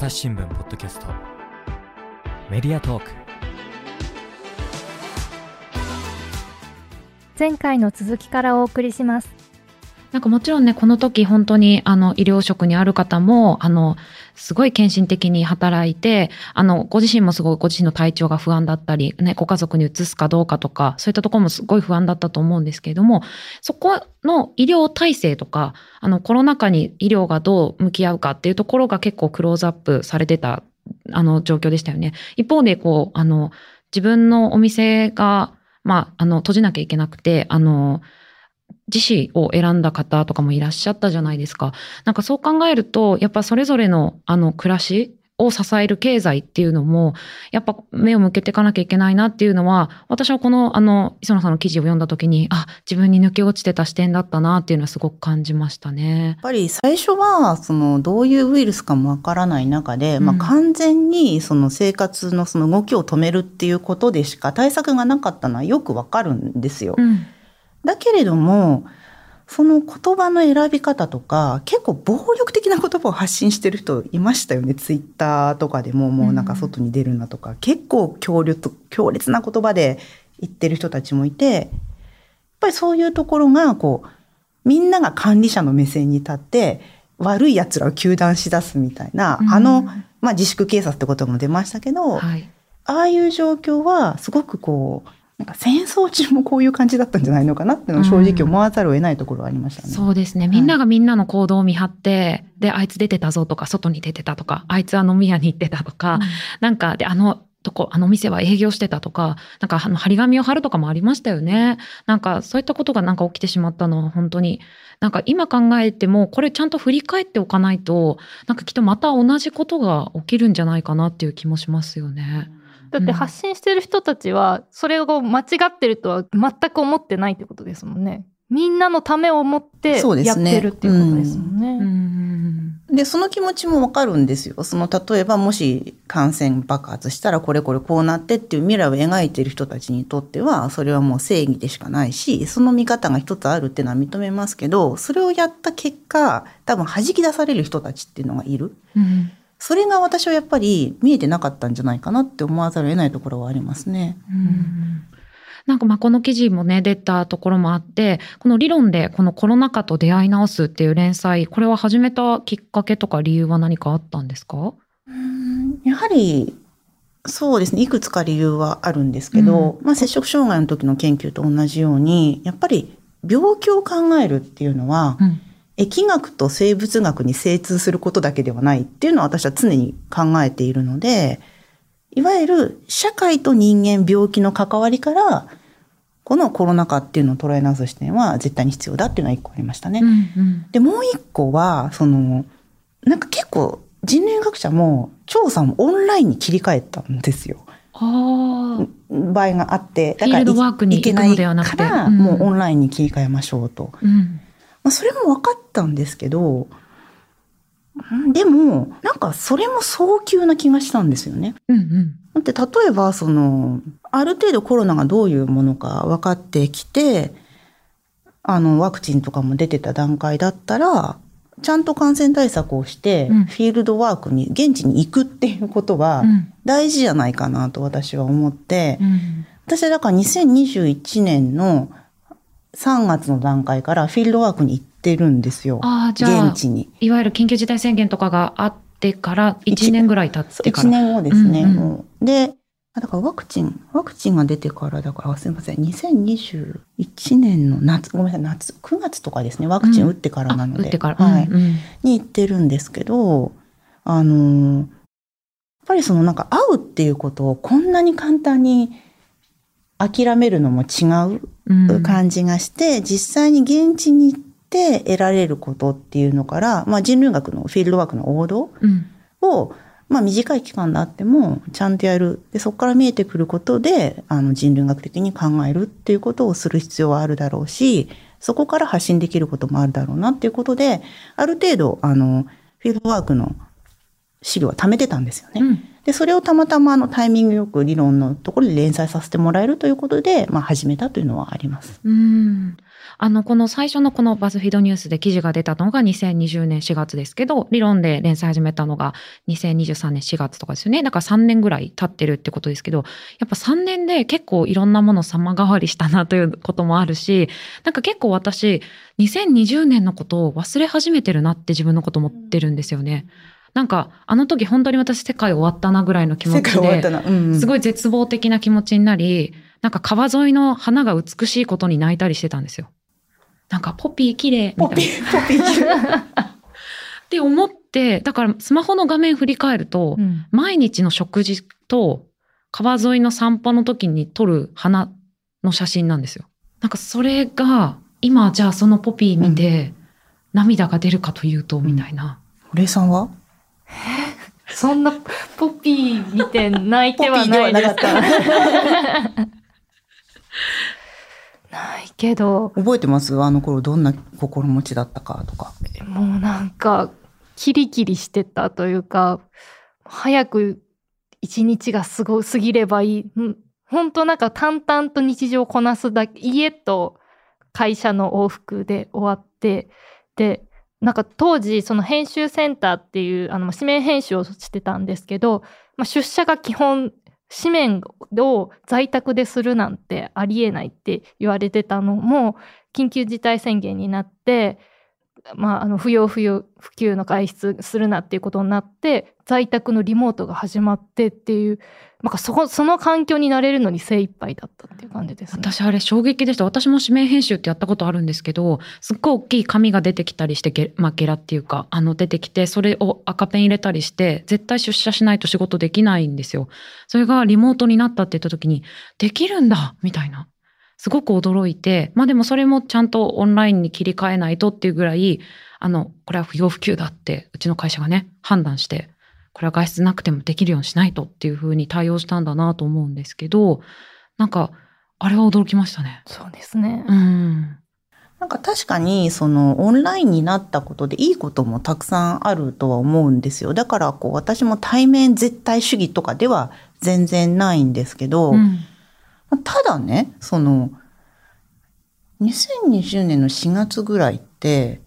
朝日新聞ポッドキャスト。メディアトーク。前回の続きからお送りします。なんかもちろんね、この時本当にあの医療職にある方も、あの、すごい献身的に働いて、あの、ご自身もすごいご自身の体調が不安だったり、ね、ご家族に移すかどうかとか、そういったところもすごい不安だったと思うんですけれども、そこの医療体制とか、あの、コロナ禍に医療がどう向き合うかっていうところが結構クローズアップされてた、あの、状況でしたよね。一方で、こう、あの、自分のお店が、まあ、あの、閉じなきゃいけなくて、あの、自死を選んだ方とかもいらっしゃったじゃないですか。なんかそう考えると、やっぱそれぞれのあの暮らしを支える経済っていうのも、やっぱ目を向けていかなきゃいけないなっていうのは、私はこのあの磯野さんの記事を読んだ時に、あ、自分に抜け落ちてた視点だったなっていうのはすごく感じましたね。やっぱり最初はそのどういうウイルスかもわからない中で、うん、まあ完全にその生活のその動きを止めるっていうことでしか対策がなかったのはよくわかるんですよ。うんだけれども、その言葉の選び方とか、結構暴力的な言葉を発信してる人いましたよね。ツイッターとかでももうなんか外に出るなとか、うん、結構強烈、強烈な言葉で言ってる人たちもいて、やっぱりそういうところが、こう、みんなが管理者の目線に立って、悪い奴らを糾弾し出すみたいな、うん、あの、まあ、自粛警察ってことも出ましたけど、はい、ああいう状況はすごくこう、なんか戦争中もこういう感じだったんじゃないのかなっていうのを正直思わざるを得ないところはありましたね、うん、そうですね。みんながみんなの行動を見張って、で、あいつ出てたぞとか、外に出てたとか、あいつは飲み屋に行ってたとか、うん、なんか、で、あの、とこ、あの店は営業してたとか、なんかあの張り紙を貼るとかもありましたよね。なんかそういったことがなんか起きてしまったのは本当に、なんか今考えてもこれちゃんと振り返っておかないと、なんかきっとまた同じことが起きるんじゃないかなっていう気もしますよね。うんだって発信してる人たちは、それを間違ってるとは全く思ってないってことですもんね。みんなのためを思ってやってるっていうことですもんね。で、ねうん、その気持ちもわかるんですよ。その、例えばもし感染爆発したらこれこれこうなってっていう未来を描いている人たちにとっては、それはもう正義でしかないし、その見方が一つあるっていうのは認めますけど、それをやった結果、多分弾き出される人たちっていうのがいる。うんそれが私はやっぱり見えてなかったんじゃないかなって思わざるを得ないところはありますね。うん。なんかまあこの記事もね出たところもあってこの理論でこのコロナ禍と出会い直すっていう連載これは始めたきっかけとか理由は何かあったんですか？うんやはりそうですね。いくつか理由はあるんですけど、うん、まあ、摂食障害の時の研究と同じようにやっぱり病気を考えるっていうのは、うん疫学と生物学に精通することだけではないっていうのは私は常に考えているので、いわゆる社会と人間病気の関わりから、このコロナ禍っていうのを捉え直す視点は絶対に必要だっていうのは一個ありましたね。うんうん、で、もう一個は、その、なんか結構人類学者も調査もオンラインに切り替えたんですよ。場合があって、だからいけないから、もうオンラインに切り替えましょうと。うんまあ、それも分かったんですけど、でも、なんかそれも早急な気がしたんですよね。うんうん。だって例えば、その、ある程度コロナがどういうものか分かってきて、あの、ワクチンとかも出てた段階だったら、ちゃんと感染対策をして、フィールドワークに、現地に行くっていうことは大事じゃないかなと私は思って、うん、私はだから2021年の3月の段階からフィールドワークに行ってるんですよ。ああ、じゃあ、現地に。いわゆる緊急事態宣言とかがあってから1年ぐらい経ってから。1年後ですね。うんうん、で、だからワクチン、ワクチンが出てからだから、すみません、2021年の夏、ごめんなさい、夏、9月とかですね、ワクチン打ってからなので、うん、打ってから、はい、うんうん、に行ってるんですけど、あの、やっぱりそのなんか会うっていうことをこんなに簡単に諦めるのも違う感じがして、うん、実際に現地に行って得られることっていうのから、まあ、人類学のフィールドワークの王道を、うん、まあ、短い期間であってもちゃんとやる。でそこから見えてくることであの人類学的に考えるっていうことをする必要はあるだろうしそこから発信できることもあるだろうなっていうことである程度あのフィールドワークの資料は貯めてたんですよね。うんで、それをたまたまあのタイミングよく理論のところで連載させてもらえるということで、まあ始めたというのはあります。うん。あの、この最初のこのバズフィードニュースで記事が出たのが2020年4月ですけど、理論で連載始めたのが2023年4月とかですよね。だから3年ぐらい経ってるってことですけど、やっぱ3年で結構いろんなもの様変わりしたなということもあるし、なんか結構私、2020年のことを忘れ始めてるなって自分のこと思ってるんですよね。なんか、あの時本当に私世界終わったなぐらいの気持ちで、うんうん、すごい絶望的な気持ちになり、なんか川沿いの花が美しいことに泣いたりしてたんですよ。なんかポピー綺麗みたいな。ポピー綺麗。って思って、だからスマホの画面振り返ると、うん、毎日の食事と川沿いの散歩の時に撮る花の写真なんですよ。なんかそれが、今じゃあそのポピー見て、涙が出るかというと、みたいな。堀、うん、さんは？そんなポピー見て泣いてはないですか ないけど。覚えてます？あの頃どんな心持ちだったかとか。もうなんか、キリキリしてたというか、早く一日が過ご過ぎればいい。本当なんか淡々と日常をこなすだけ、家と会社の往復で終わって、で、なんか当時その編集センターっていうあの紙面編集をしてたんですけど、まあ、出社が基本紙面を在宅でするなんてありえないって言われてたのも緊急事態宣言になって、まあ、あの不要不要不急の外出するなっていうことになって在宅のリモートが始まってっていうなんかそこ、その環境になれるのに精一杯だったっていう感じですね。私あれ衝撃でした。私も指名編集ってやったことあるんですけど、すっごい大きい紙が出てきたりしてゲ、まあ、ゲラっていうか、あの出てきて、それを赤ペン入れたりして、絶対出社しないと仕事できないんですよ。それがリモートになったって言った時に、できるんだみたいな。すごく驚いて、まあでもそれもちゃんとオンラインに切り替えないとっていうぐらい、あの、これは不要不急だって、うちの会社がね、判断して、これは外出なくてもできるようにしないとっていうふうに対応したんだなと思うんですけど、なんか、あれは驚きましたね。そうですね。うん。なんか確かにそのオンラインになったことでいいこともたくさんあるとは思うんですよ。だからこう私も対面絶対主義とかでは全然ないんですけど、うん、ただね、その2020年の4月ぐらいって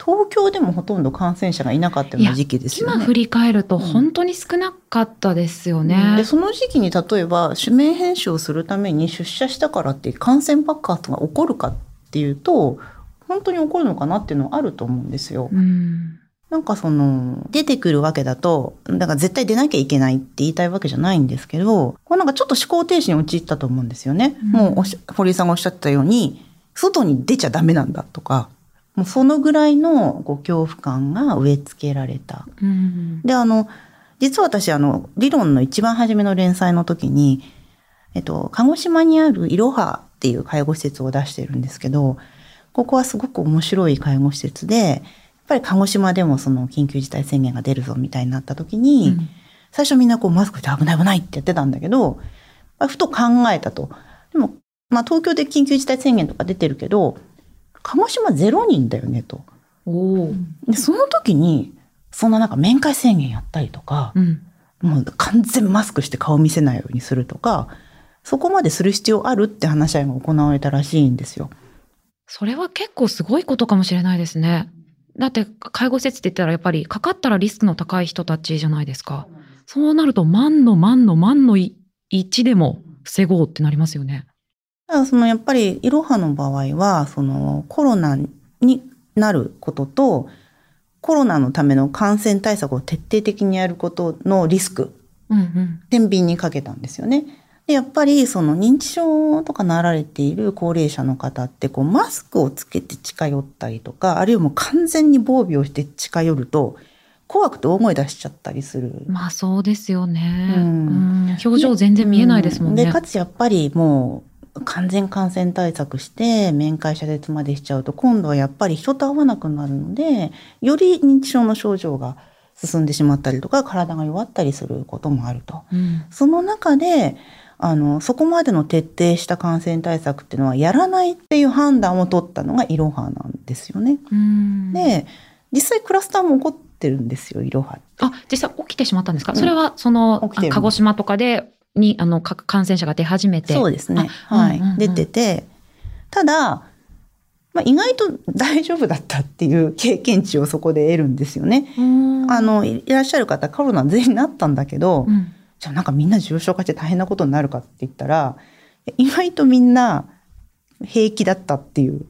東京でもほとんど感染者がいなかったような時期ですよね。今振り返ると本当に少なかったですよね。うん、でその時期に例えば指名編集をするために出社したからって感染爆発が起こるかっていうと本当に起こるのかなっていうのはあると思うんですよ。うんなんかその、出てくるわけだと、だから絶対出なきゃいけないって言いたいわけじゃないんですけど、これなんかちょっと思考停止に陥ったと思うんですよね。うん、もう堀井さんがおっしゃったように、外に出ちゃダメなんだとか、もうそのぐらいのご恐怖感が植え付けられた。うん、で、あの、実は私、あの、理論の一番初めの連載の時に、えっと、鹿児島にあるいろはっていう介護施設を出してるんですけど、ここはすごく面白い介護施設で、やっぱり鹿児島でもその緊急事態宣言が出るぞみたいになった時に、うん、最初みんなこうマスクして危ない危ないってやってたんだけど、ふと考えたと。でも、まあ東京で緊急事態宣言とか出てるけど、鹿児島ゼロ人だよねと。でその時にそんななんか面会制限やったりとか、うん、もう完全マスクして顔見せないようにするとかそこまでする必要あるって話し合いが行われたらしいんですよ。それは結構すごいことかもしれないですね。だって介護施設って言ったらやっぱりかかったらリスクの高い人たちじゃないですか。そうなると万の万の万の1でも防ごうってなりますよね。そのやっぱりいろはの場合はそのコロナになることとコロナのための感染対策を徹底的にやることのリスク、うんうん、天秤にかけたんですよね。でやっぱりその認知症とかなられている高齢者の方ってこうマスクをつけて近寄ったりとかあるいはもう完全に防備をして近寄ると怖くて大声出しちゃったりする。まあそうですよね。うん、表情全然見えないですもんね。でかつやっぱりもう完全感染対策して面会遮絶までしちゃうと今度はやっぱり人と会わなくなるのでより認知症の症状が進んでしまったりとか体が弱ったりすることもあると。うん、その中であのそこまでの徹底した感染対策っていうのはやらないっていう判断を取ったのがいろはなんですよね。で実際クラスターも起こってるんですよいろはあ実際起きてしまったんですか、うん、それはその鹿児島とかでに、あの、感染者が出始めて。そうですね。はい、うんうんうん。出てて、ただ、まあ、意外と大丈夫だったっていう経験値をそこで得るんですよね。あのいらっしゃる方コロナ全員なったんだけど、うん、じゃあなんかみんな重症化して大変なことになるかって言ったら意外とみんな平気だったっていう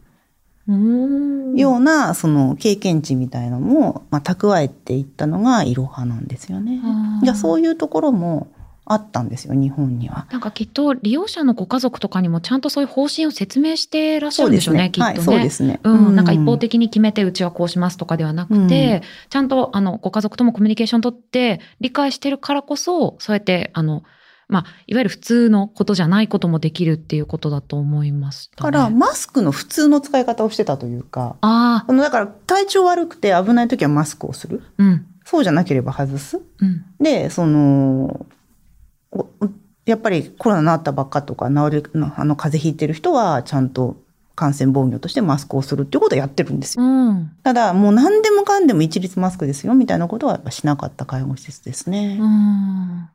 ようなその経験値みたいのも、まあ、蓄えていったのがいろはなんですよね。じゃあそういうところもあったんですよ日本には。なんかきっと利用者のご家族とかにもちゃんとそういう方針を説明してらっしゃるんでしょうね、ねきっとね。そうですね。うん、なんか一方的に決めてうちはこうしますとかではなくて、うん、ちゃんとあのご家族ともコミュニケーション取って理解してるからこそそうやってあのまあ、いわゆる普通のことじゃないこともできるっていうことだと思います、ね、から、マスクの普通の使い方をしてたというか、ああ。だから、体調悪くて危ない時はマスクをする。うん。そうじゃなければ外す。うん。で、その、やっぱりコロナになったばっかとか、治る、あの、風邪ひいてる人は、ちゃんと感染防御としてマスクをするっていうことをやってるんですよ。うん、ただ、もう何でもかんでも一律マスクですよ、みたいなことはやっぱしなかった介護施設ですね。うん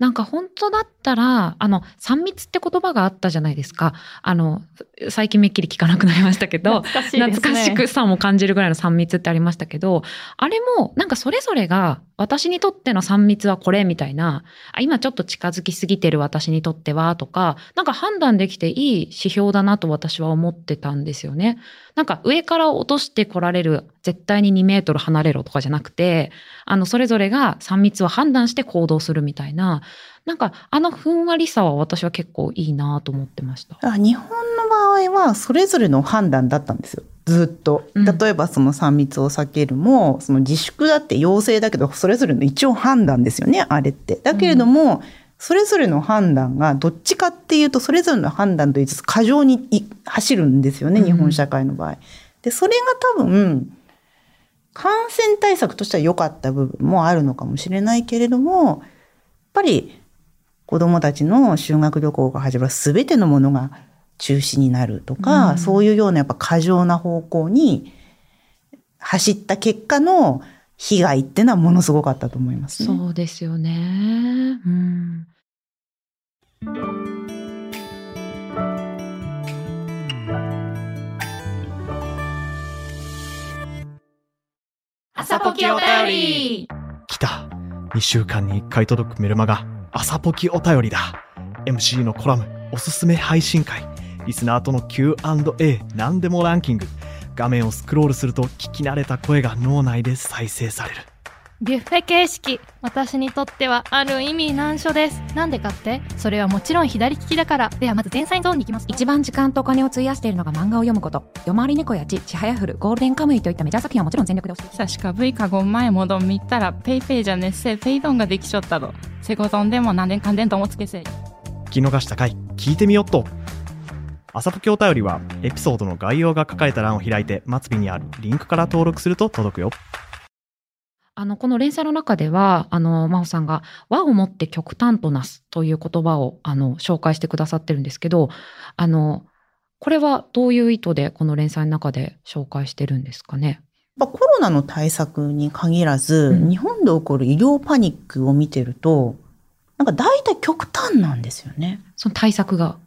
なんか本当だったら、あの、3密って言葉があったじゃないですか。あの、最近めっきり聞かなくなりましたけど、懐かし、ね、懐かしくさも感じるぐらいの3密ってありましたけど、あれもなんかそれぞれが私にとっての3密はこれみたいな、あ今ちょっと近づきすぎてる私にとってはとか、なんか判断できていい指標だなと私は思ってたんですよね。なんか上から落としてこられる絶対に2メートル離れろとかじゃなくて、あの、それぞれが3密を判断して行動するみたいな、なんかあのふんわりさは私は結構いいなと思ってました。日本の場合はそれぞれの判断だったんですよ。ずっと。例えばその3密を避けるも、うん、その自粛だって要請だけど、それぞれの一応判断ですよね、あれって。だけれども、うんそれぞれの判断がどっちかっていうとそれぞれの判断と言いつつ過剰に走るんですよね、日本社会の場合。でそれが多分感染対策としては良かった部分もあるのかもしれないけれどもやっぱり子どもたちの修学旅行が始まる全てのものが中止になるとか、うん、そういうようなやっぱ過剰な方向に走った結果の被害っていうのはものすごかったと思います、ね、そうですよね。うん。朝ポキお便り来た !2 週間に1回届くメルマガ、朝ポキお便りだ !MC のコラム、おすすめ配信会、リスナーとの Q&A、何でもランキング、画面をスクロールすると聞き慣れた声が脳内で再生される。ビュッフェ形式私にとってはある意味難所です。なんでかって？それはもちろん左利きだから。ではまず前菜ゾーンに行きます。一番時間とお金を費やしているのが漫画を読むこと。夜回り猫やちちはやふるゴールデンカムイといったメジャー作品はもちろん全力で押してさしか V か5前もどんみったらペイペイじゃねっせペイドンができちょったどセゴゾンでも何年かんでんともつけせ聞き逃した回聞いてみよっと朝ポケお便りはエピソードの概要が書かれた欄を開いて末尾にあるリンクから登録すると届くよ。あの、この連載の中では、あの、真帆さんが和をもって極端となすという言葉を、あの、紹介してくださってるんですけど、あの、これはどういう意図でこの連載の中で紹介してるんですかね？コロナの対策に限らず、うん、日本で起こる医療パニックを見てると、なんか大体極端なんですよね。その対策が。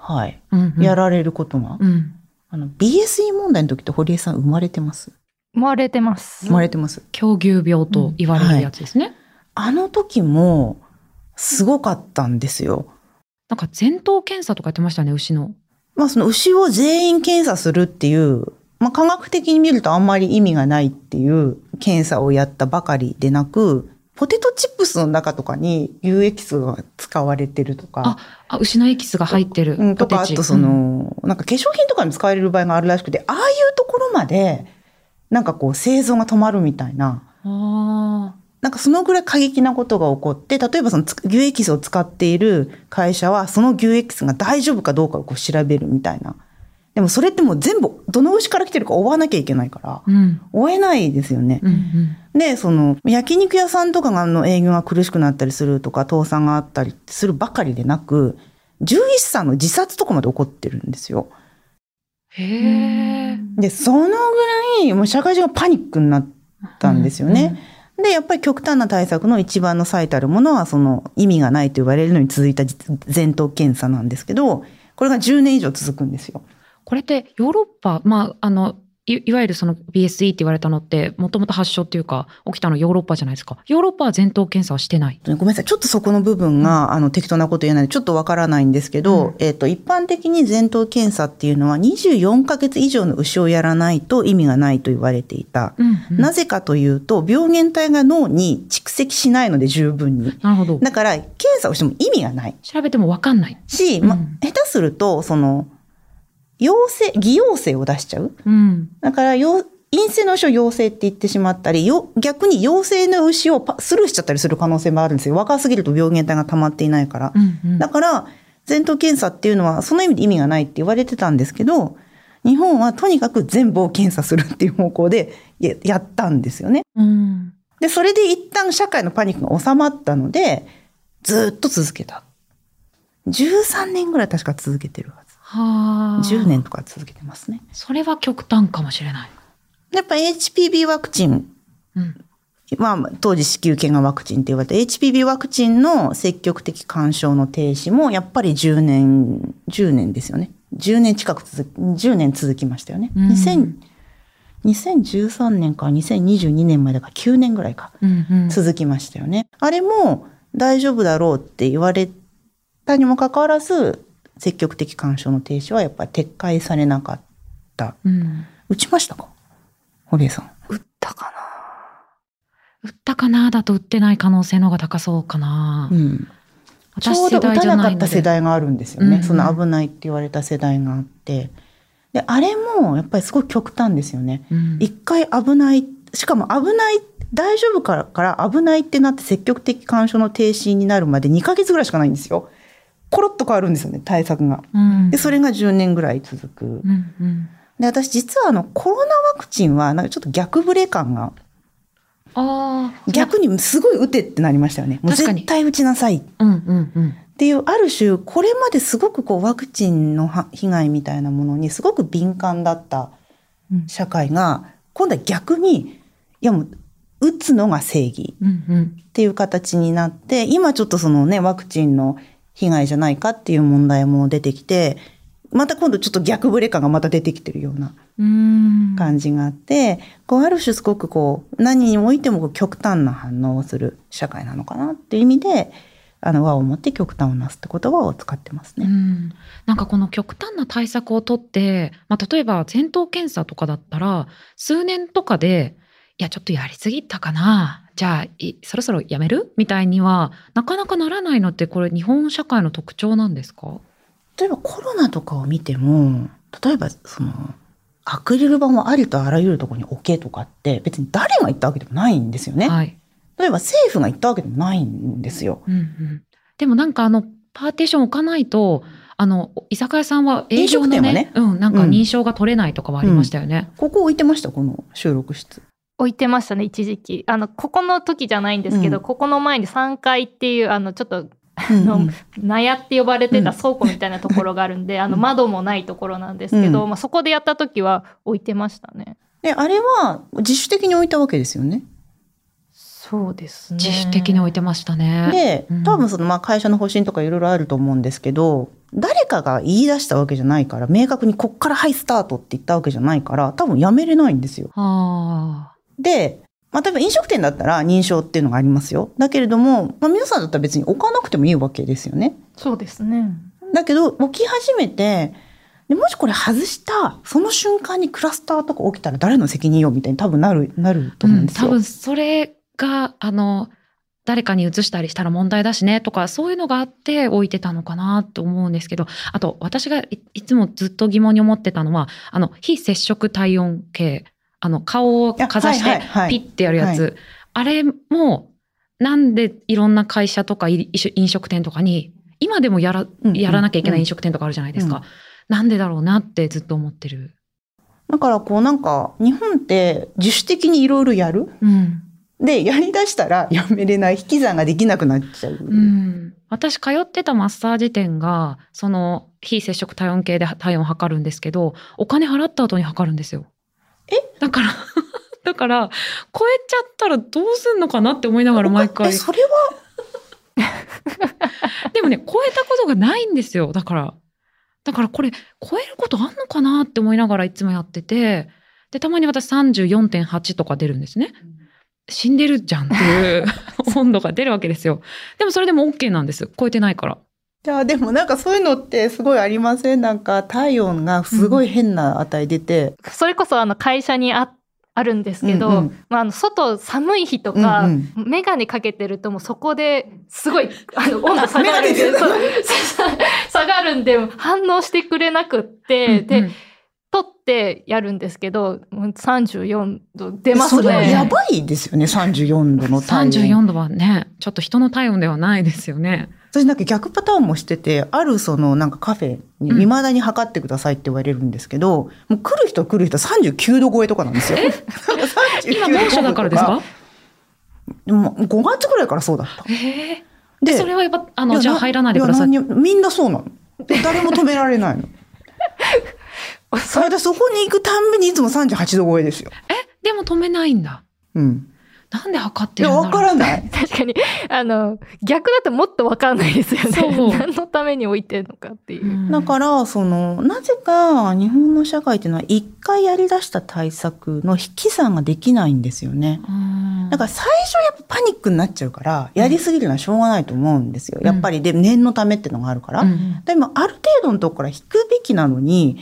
はい。うんうん、やられることが？うん、あの、BSE 問題の時って堀江さん生まれてます？生まれてます。生まれてます。狂牛病と言われるやつですね。うんはい、あの時も、すごかったんですよ。なんか前頭検査とかやってましたね、牛の。まあその牛を全員検査するっていう、まあ科学的に見るとあんまり意味がないっていう検査をやったばかりでなく、ポテトチップスの中とかに乳エキスが使われてるとか。あ、あ牛のエキスが入ってる。うん、とか、あとその、うん、なんか化粧品とかに使われる場合があるらしくて、ああいうところまで、なんかこう製造が止まるみたいな。なんかそのぐらい過激なことが起こって、例えばその牛エキスを使っている会社は、その牛エキスが大丈夫かどうかをこう調べるみたいな。でもそれってもう全部、どの牛から来てるか追わなきゃいけないから、うん、追えないですよね。うんうん、で、その、焼肉屋さんとかがの営業が苦しくなったりするとか、倒産があったりするばかりでなく、獣医師さんの自殺とかまで起こってるんですよ。へで、そのぐらい、もう社会中がパニックになったんですよね。うんうん、で、やっぱり極端な対策の一番の最たるものは、その意味がないと言われるのに続いた前頭検査なんですけど、これが10年以上続くんですよ。これってヨーロッパ、まあ、あの、いいわゆるその BSE って言われたのって、もともと発症っていうか、起きたのヨーロッパじゃないですか。ヨーロッパは前頭検査はしてない。ごめんなさい。ちょっとそこの部分が、うん、あの、適当なこと言えないので、ちょっとわからないんですけど、うん、えっ、ー、と、一般的に前頭検査っていうのは24ヶ月以上の牛をやらないと意味がないと言われていた。うんうん、なぜかというと、病原体が脳に蓄積しないので十分に。なるほど。だから、検査をしても意味がない。調べてもわかんない。し、ま、下手すると、その、陽性、偽陽性を出しちゃう？うん、だから、陽、陰性の牛を陽性って言ってしまったり、よ逆に陽性の牛をスルーしちゃったりする可能性もあるんですよ。若すぎると病原体が溜まっていないから。うんうん、だから、前頭検査っていうのは、その意味で意味がないって言われてたんですけど、日本はとにかく全部を検査するっていう方向でややったんですよね。うん、で、それで一旦社会のパニックが収まったので、ずっと続けた。13年ぐらい確か続けてるはず。は10年とか続けてますね。それは極端かもしれない。やっぱ HPV ワクチン、うん、まあ、当時子宮頸がワクチンって言われて HPV ワクチンの積極的干渉の停止もやっぱり10年、10年ですよね。10年近く続き、10年続きましたよね。うん、2013年から2022年までが9年ぐらいか、続きましたよね。うんうん、あれも大丈夫だろうって言われたにもかかわらず、積極的干渉の停止はやっぱり撤回されなかった。うん、打ちましたか？堀江さん。打ったかな打ったかなだと打ってない可能性の方が高そうかな。うん。ちょうど打たなかった世代があるんですよね。うんうん、その危ないって言われた世代があって。で、あれもやっぱりすごい極端ですよね。一、うん、回危ない、しかも危ない、大丈夫からから危ないってなって積極的干渉の停止になるまで2ヶ月ぐらいしかないんですよ。コロッと変わるんですよね、対策が。うん、で、それが10年ぐらい続く。うんうん、で、私実はあの、コロナワクチンは、なんかちょっと逆ブレ感が。ああ。逆にすごい打てってなりましたよね。もう絶対打ちなさい。うんうんうん。っていう、ある種、これまですごくこう、ワクチンの被害みたいなものにすごく敏感だった社会が、今度は逆に、いやもう、打つのが正義っていう形になって、今ちょっとそのね、ワクチンの被害じゃないかっていう問題も出てきて、また今度ちょっと逆ブレ感がまた出てきてるような感じがあって、こうある種すごくこう何においても極端な反応をする社会なのかなっていう意味で、あの和をもって極端をなすって言葉を使ってますね。んなんかこの極端な対策をとって、まあ、例えば前頭検査とかだったら数年とかでいやちょっとやりすぎたかなじゃあそろそろやめる？みたいにはなかなかならないのってこれ日本社会の特徴なんですか？例えばコロナとかを見ても、例えばその、アクリル板をありとあらゆるところに置けとかって別に誰が言ったわけでもないんですよね。はい、例えば政府が言ったわけでもないんですよ。うんうん、でもなんかあの、パーテーション置かないと、あの、居酒屋さんは営業のね、ねうん、なんか認証が取れないとかはありましたよね。うんうん、ここ置いてました、この収録室。置いてましたね、一時期。あの、ここの時じゃないんですけど、うん、ここの前に3階っていう、あの、ちょっとの納屋って呼ばれてた倉庫みたいなところがあるんで、あの窓もないところなんですけど、まあ、そこでやった時は置いてましたね。で、あれは自主的に置いたわけですよね？そうですね。自主的に置いてましたね。で、多分そのまあ会社の方針とかいろいろあると思うんですけど、誰かが言い出したわけじゃないから、明確にこっからはいスタートって言ったわけじゃないから、多分やめれないんですよ。で、まあ、例えば飲食店だったら認証っていうのがありますよ。だけれども、まあ、皆さんだったら別に置かなくてもいいわけですよね。そうですね。だけど、置き始めて、でもしこれ外した、その瞬間にクラスターとか起きたら誰の責任よ？みたいに多分なる、なると思うんですよ。うん、多分それが、あの、誰かに移したりしたら問題だしねとか、そういうのがあって置いてたのかなと思うんですけど、あと私がいつもずっと疑問に思ってたのは、あの、非接触体温計。あの、顔をかざして、ピッてやるやつ。あれも、なんでいろんな会社とか飲食店とかに、今でもやら、やらなきゃいけない飲食店とかあるじゃないですか。なんでだろうなってずっと思ってる。だからこうなんか、日本って自主的にいろいろやる。うん、で、やりだしたらやめれない、引き算ができなくなっちゃう。うん、私通ってたマッサージ店が、その非接触体温計で体温を測るんですけど、お金払った後に測るんですよ。え？だから だから、超えちゃったらどうすんのかなって思いながら毎回。それは？でもね、超えたことがないんですよ。だから。だからこれ超えることあんのかなって思いながらいつもやってて、で、たまに私34.8とか出るんですね。死んでるじゃんっていう 温度が出るわけですよ。でもそれでも OK なんです。超えてないから。いやでもなんかそういうのってすごいありません？なんか体温がすごい変な値出て、うん、それこそあの会社にああるんですけど、うんうん、まあ、あの外寒い日とか、うんうん、眼鏡かけてるともうそこですごいあの温度下がるんで 下がるんで反応してくれなくって、うんうん、で取ってやるんですけど、34度出ますね。それやばいですよね、34度の体温。34度はね、ちょっと人の体温ではないですよね。私なんか逆パターンもしてて、あるそのなんかカフェに未だに測ってくださいって言われるんですけど、うん、もう来る人来る人39度超えとかなんですよ。今猛暑だからですか？でも5月ぐらいからそうだった。で、それはやっぱ、あの、じゃあ入らないでください。みんなそうなの。誰も止められないの。それでそこに行くたんびにいつも38度超えですよ。え？でも止めないんだ。うん。なんで測ってるんだろう？いや、わからない。確かに、あの、逆だともっとわかんないですよね。何のために置いてるのかっていう。だから、その、なぜか日本の社会っていうのは一回やり出した対策の引き算ができないんですよね。だから最初やっぱパニックになっちゃうから、やりすぎるのはしょうがないと思うんですよ。やっぱりで、念のためっていうのがあるから。うん、でも、ある程度のとこから引くべきなのに、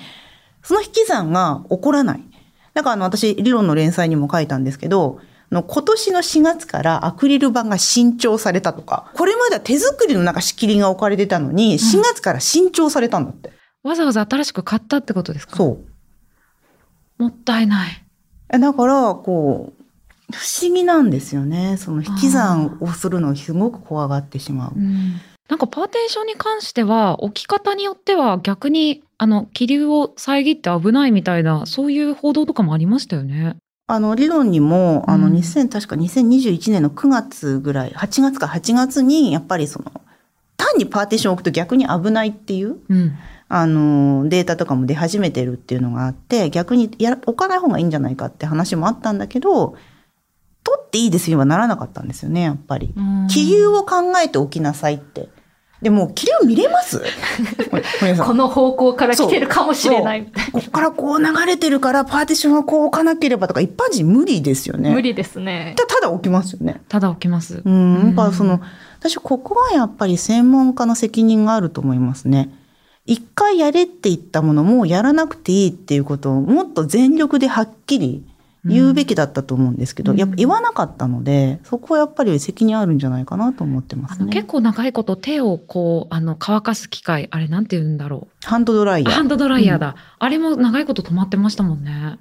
その引き算が起こらない。だからあの私、理論の連載にも書いたんですけど、の今年の4月からアクリル板が新調されたとか、これまでは手作りの中仕切りが置かれてたのに、4月から新調されたんだって。わざわざ新しく買ったってことですか？そう。もったいない。だから、こう、不思議なんですよね。その引き算をするのをすごく怖がってしまう。うん、なんかパーテーションに関しては置き方によっては逆にあの気流を遮って危ないみたいなそういう報道とかもありましたよね。あの理論にもあの2000、確か2021年の9月ぐらい8月か8月にやっぱりその単にパーテーションを置くと逆に危ないっていう、うん、あのデータとかも出始めてるっていうのがあって逆にや置かない方がいいんじゃないかって話もあったんだけど取っていいですよはならなかったんですよねやっぱり。気流を考えておきなさいって。でも、気流見れます？この方向から来てるかもしれない。ここからこう流れてるから、パーティションはこう置かなければとか、一般人無理ですよね。無理ですね。ただ置きますよね。ただ置きます。うん。やっぱその、私、ここはやっぱり専門家の責任があると思いますね。一回やれって言ったものもやらなくていいっていうことをもっと全力ではっきり言うべきだったと思うんですけど、うん、やっぱ言わなかったので、そこはやっぱり責任あるんじゃないかなと思ってますね。結構長いこと手をこう、あの、乾かす機械、あれなんて言うんだろう。ハンドドライヤー。ハンドドライヤーだ。うん、あれも長いこと止まってましたもんね。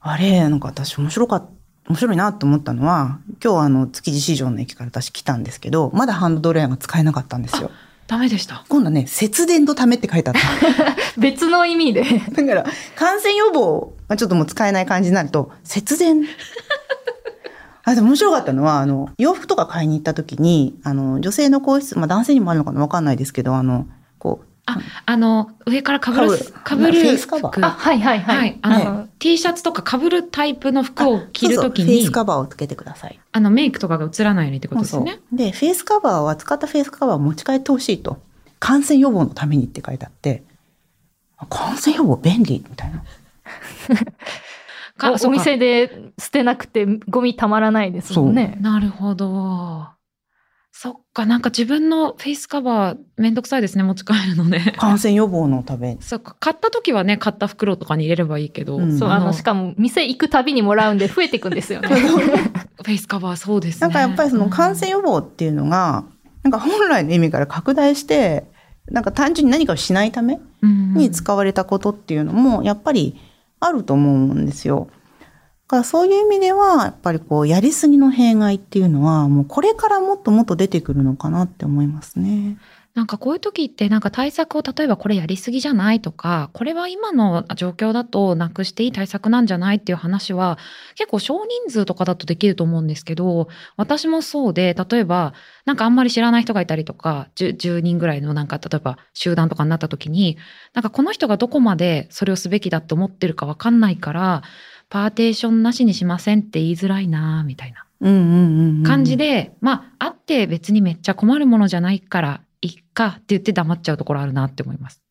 あれ、なんか私面白かった。面白いなと思ったのは、今日あの、築地市場の駅から私来たんですけど、まだハンドドライヤーが使えなかったんですよ。ダメでした。今度はね、節電のためって書いてあった。別の意味で。だから、感染予防、まあ、ちょっともう使えない感じになると、節電。あ、でも面白かったのは、あの、洋服とか買いに行った時に、あの、女性の更衣室、まあ男性にもあるのかなわかんないですけど、あの、こう、あ、あの、上からかぶる、かぶる。フェイスカバー？あ、はいはいはい。はい、あの、はい、T シャツとかかぶるタイプの服を着るときに。フェイスカバーをつけてください。あの、メイクとかが映らないようにってことですね？そうそうで、フェイスカバーは、使ったフェイスカバーを持ち帰ってほしいと。感染予防のためにって書いてあって、感染予防便利？みたいな。お店で捨てなくてゴミたまらないですもんね。なるほど。そっか、なんか自分のフェイスカバーめんどくさいですね、持ち帰るのね。感染予防のため。そっか、買った時はね、買った袋とかに入れればいいけど。うん、そう、あの、しかも店行くたびにもらうんで増えていくんですよね。フェイスカバーそうですね。なんかやっぱりその感染予防っていうのが、なんか本来の意味から拡大して、なんか単純に何かをしないために使われたことっていうのもやっぱりあると思うんですよ。だからそういう意味ではやっぱりこうやりすぎの弊害っていうのはもうこれからもっともっと出てくるのかなって思いますね。なんかこういう時ってなんか対策を例えばこれやりすぎじゃないとかこれは今の状況だとなくしていい対策なんじゃないっていう話は結構少人数とかだとできると思うんですけど私もそうで例えばなんかあんまり知らない人がいたりとか 10, 10人ぐらいのなんか例えば集団とかになった時になんかこの人がどこまでそれをすべきだって思ってるかわかんないからパーテーションなしにしませんって言いづらいなみたいな。感じでまああって別にめっちゃ困るものじゃないからいっかって言って黙っちゃうところあるなって思います。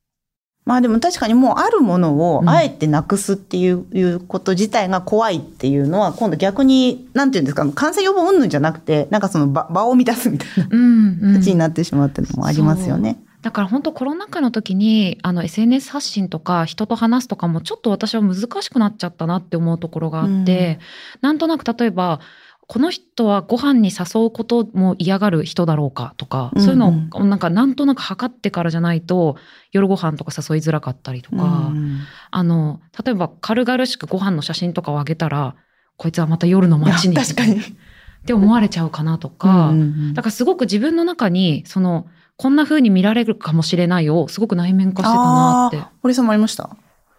まあでも確かにもうあるものをあえてなくすっていう,、いうこと自体が怖いっていうのは今度逆になんていうんですか感染予防云々じゃなくてなんかその場 場を乱すみたいな形になってしまうっていうのもありますよね。だから本当コロナ禍の時にあの SNS 発信とか人と話すとかもちょっと私は難しくなっちゃったなって思うところがあって、うん、なんとなく例えばこの人はご飯に誘うことも嫌がる人だろうかとか、そういうのをなんかなんとなく測ってからじゃないと夜ご飯とか誘いづらかったりとか、うん、あの例えば軽々しくご飯の写真とかをあげたらこいつはまた夜の街に確かに。って思われちゃうかなとか、うんうん、だからすごく自分の中にそのこんな風に見られるかもしれないをすごく内面化してたなって。堀さんもありました？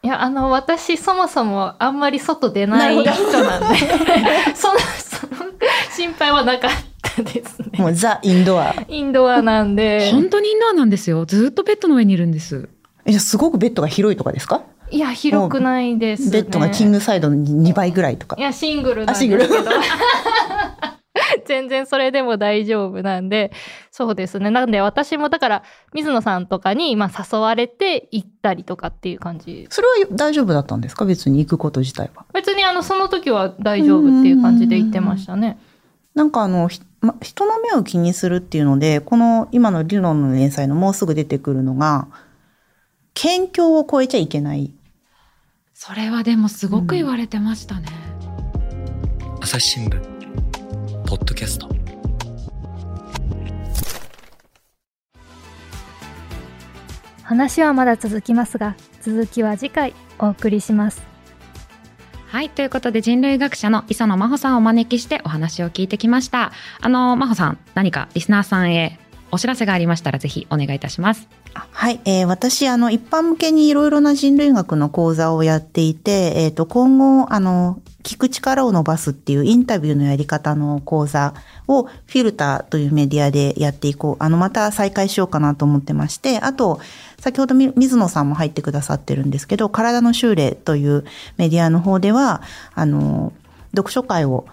いや、あの、私、そもそもあんまり外出ない人なんで、その、その心配はなかったですね。もうザ・インドア。インドアなんで。本当にインドアなんですよ。ずっとベッドの上にいるんです。え、じゃすごくベッドが広いとかですか？いや、広くないです、ね、ベッドがキングサイドの2倍ぐらいとか。いや、シングルなんですけど。全然それでも大丈夫なんで、そうですね。なんで私もだから、水野さんとかに、まあ、誘われて行ったりとかっていう感じ。それは大丈夫だったんですか？別に行くこと自体は。別にあの、その時は大丈夫っていう感じで行ってましたね。なんかあの、ま、人の目を気にするっていうので、この今の理論の連載のもうすぐ出てくるのが、県境を越えちゃいけない。それはでもすごく言われてましたね。うん、朝日新聞話はまだ続きますが続きは次回お送りしますはいということで人類学者の磯野真帆さんをお招きしてお話を聞いてきましたあの真帆さん何かリスナーさんへお知らせがありましたらぜひお願いいたしますはい、えー、私、あの、一般向けにいろいろな人類学の講座をやっていて、えっ、ー、と、今後、あの、聞く力を伸ばすっていうインタビューのやり方の講座をフィルターというメディアでやっていこう。あの、また再開しようかなと思ってまして、あと、先ほど水野さんも入ってくださってるんですけど、体の修練というメディアの方では、あの、読書会を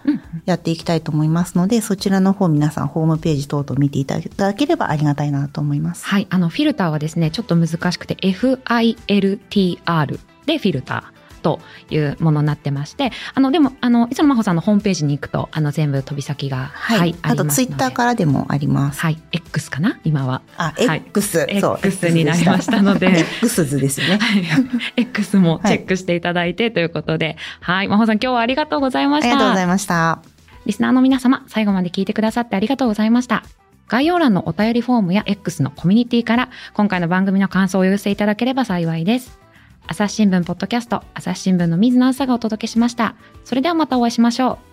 やっていきたいと思いますので、うん、そちらの方皆さんホームページ等々見ていただければありがたいなと思います。はい、あのフィルターはですね、ちょっと難しくて FILTR でフィルター。というものになってまして、あの、でも、あの、磯野真帆さんのホームページに行くと、あの、全部飛び先が、はい、はい、あとツイッターからでもあります。はい、X かな？今は。あ、X、はい、そう。X になりましたので。X 図ですね。はい。X もチェックしていただいてということで、はい、真帆さん今日はありがとうございました。ありがとうございました。リスナーの皆様、最後まで聞いてくださってありがとうございました。概要欄のお便りフォームや X のコミュニティから今回の番組の感想をお寄せいただければ幸いです。朝日新聞ポッドキャスト朝日新聞の水野朝がお届けしました。それではまたお会いしましょう。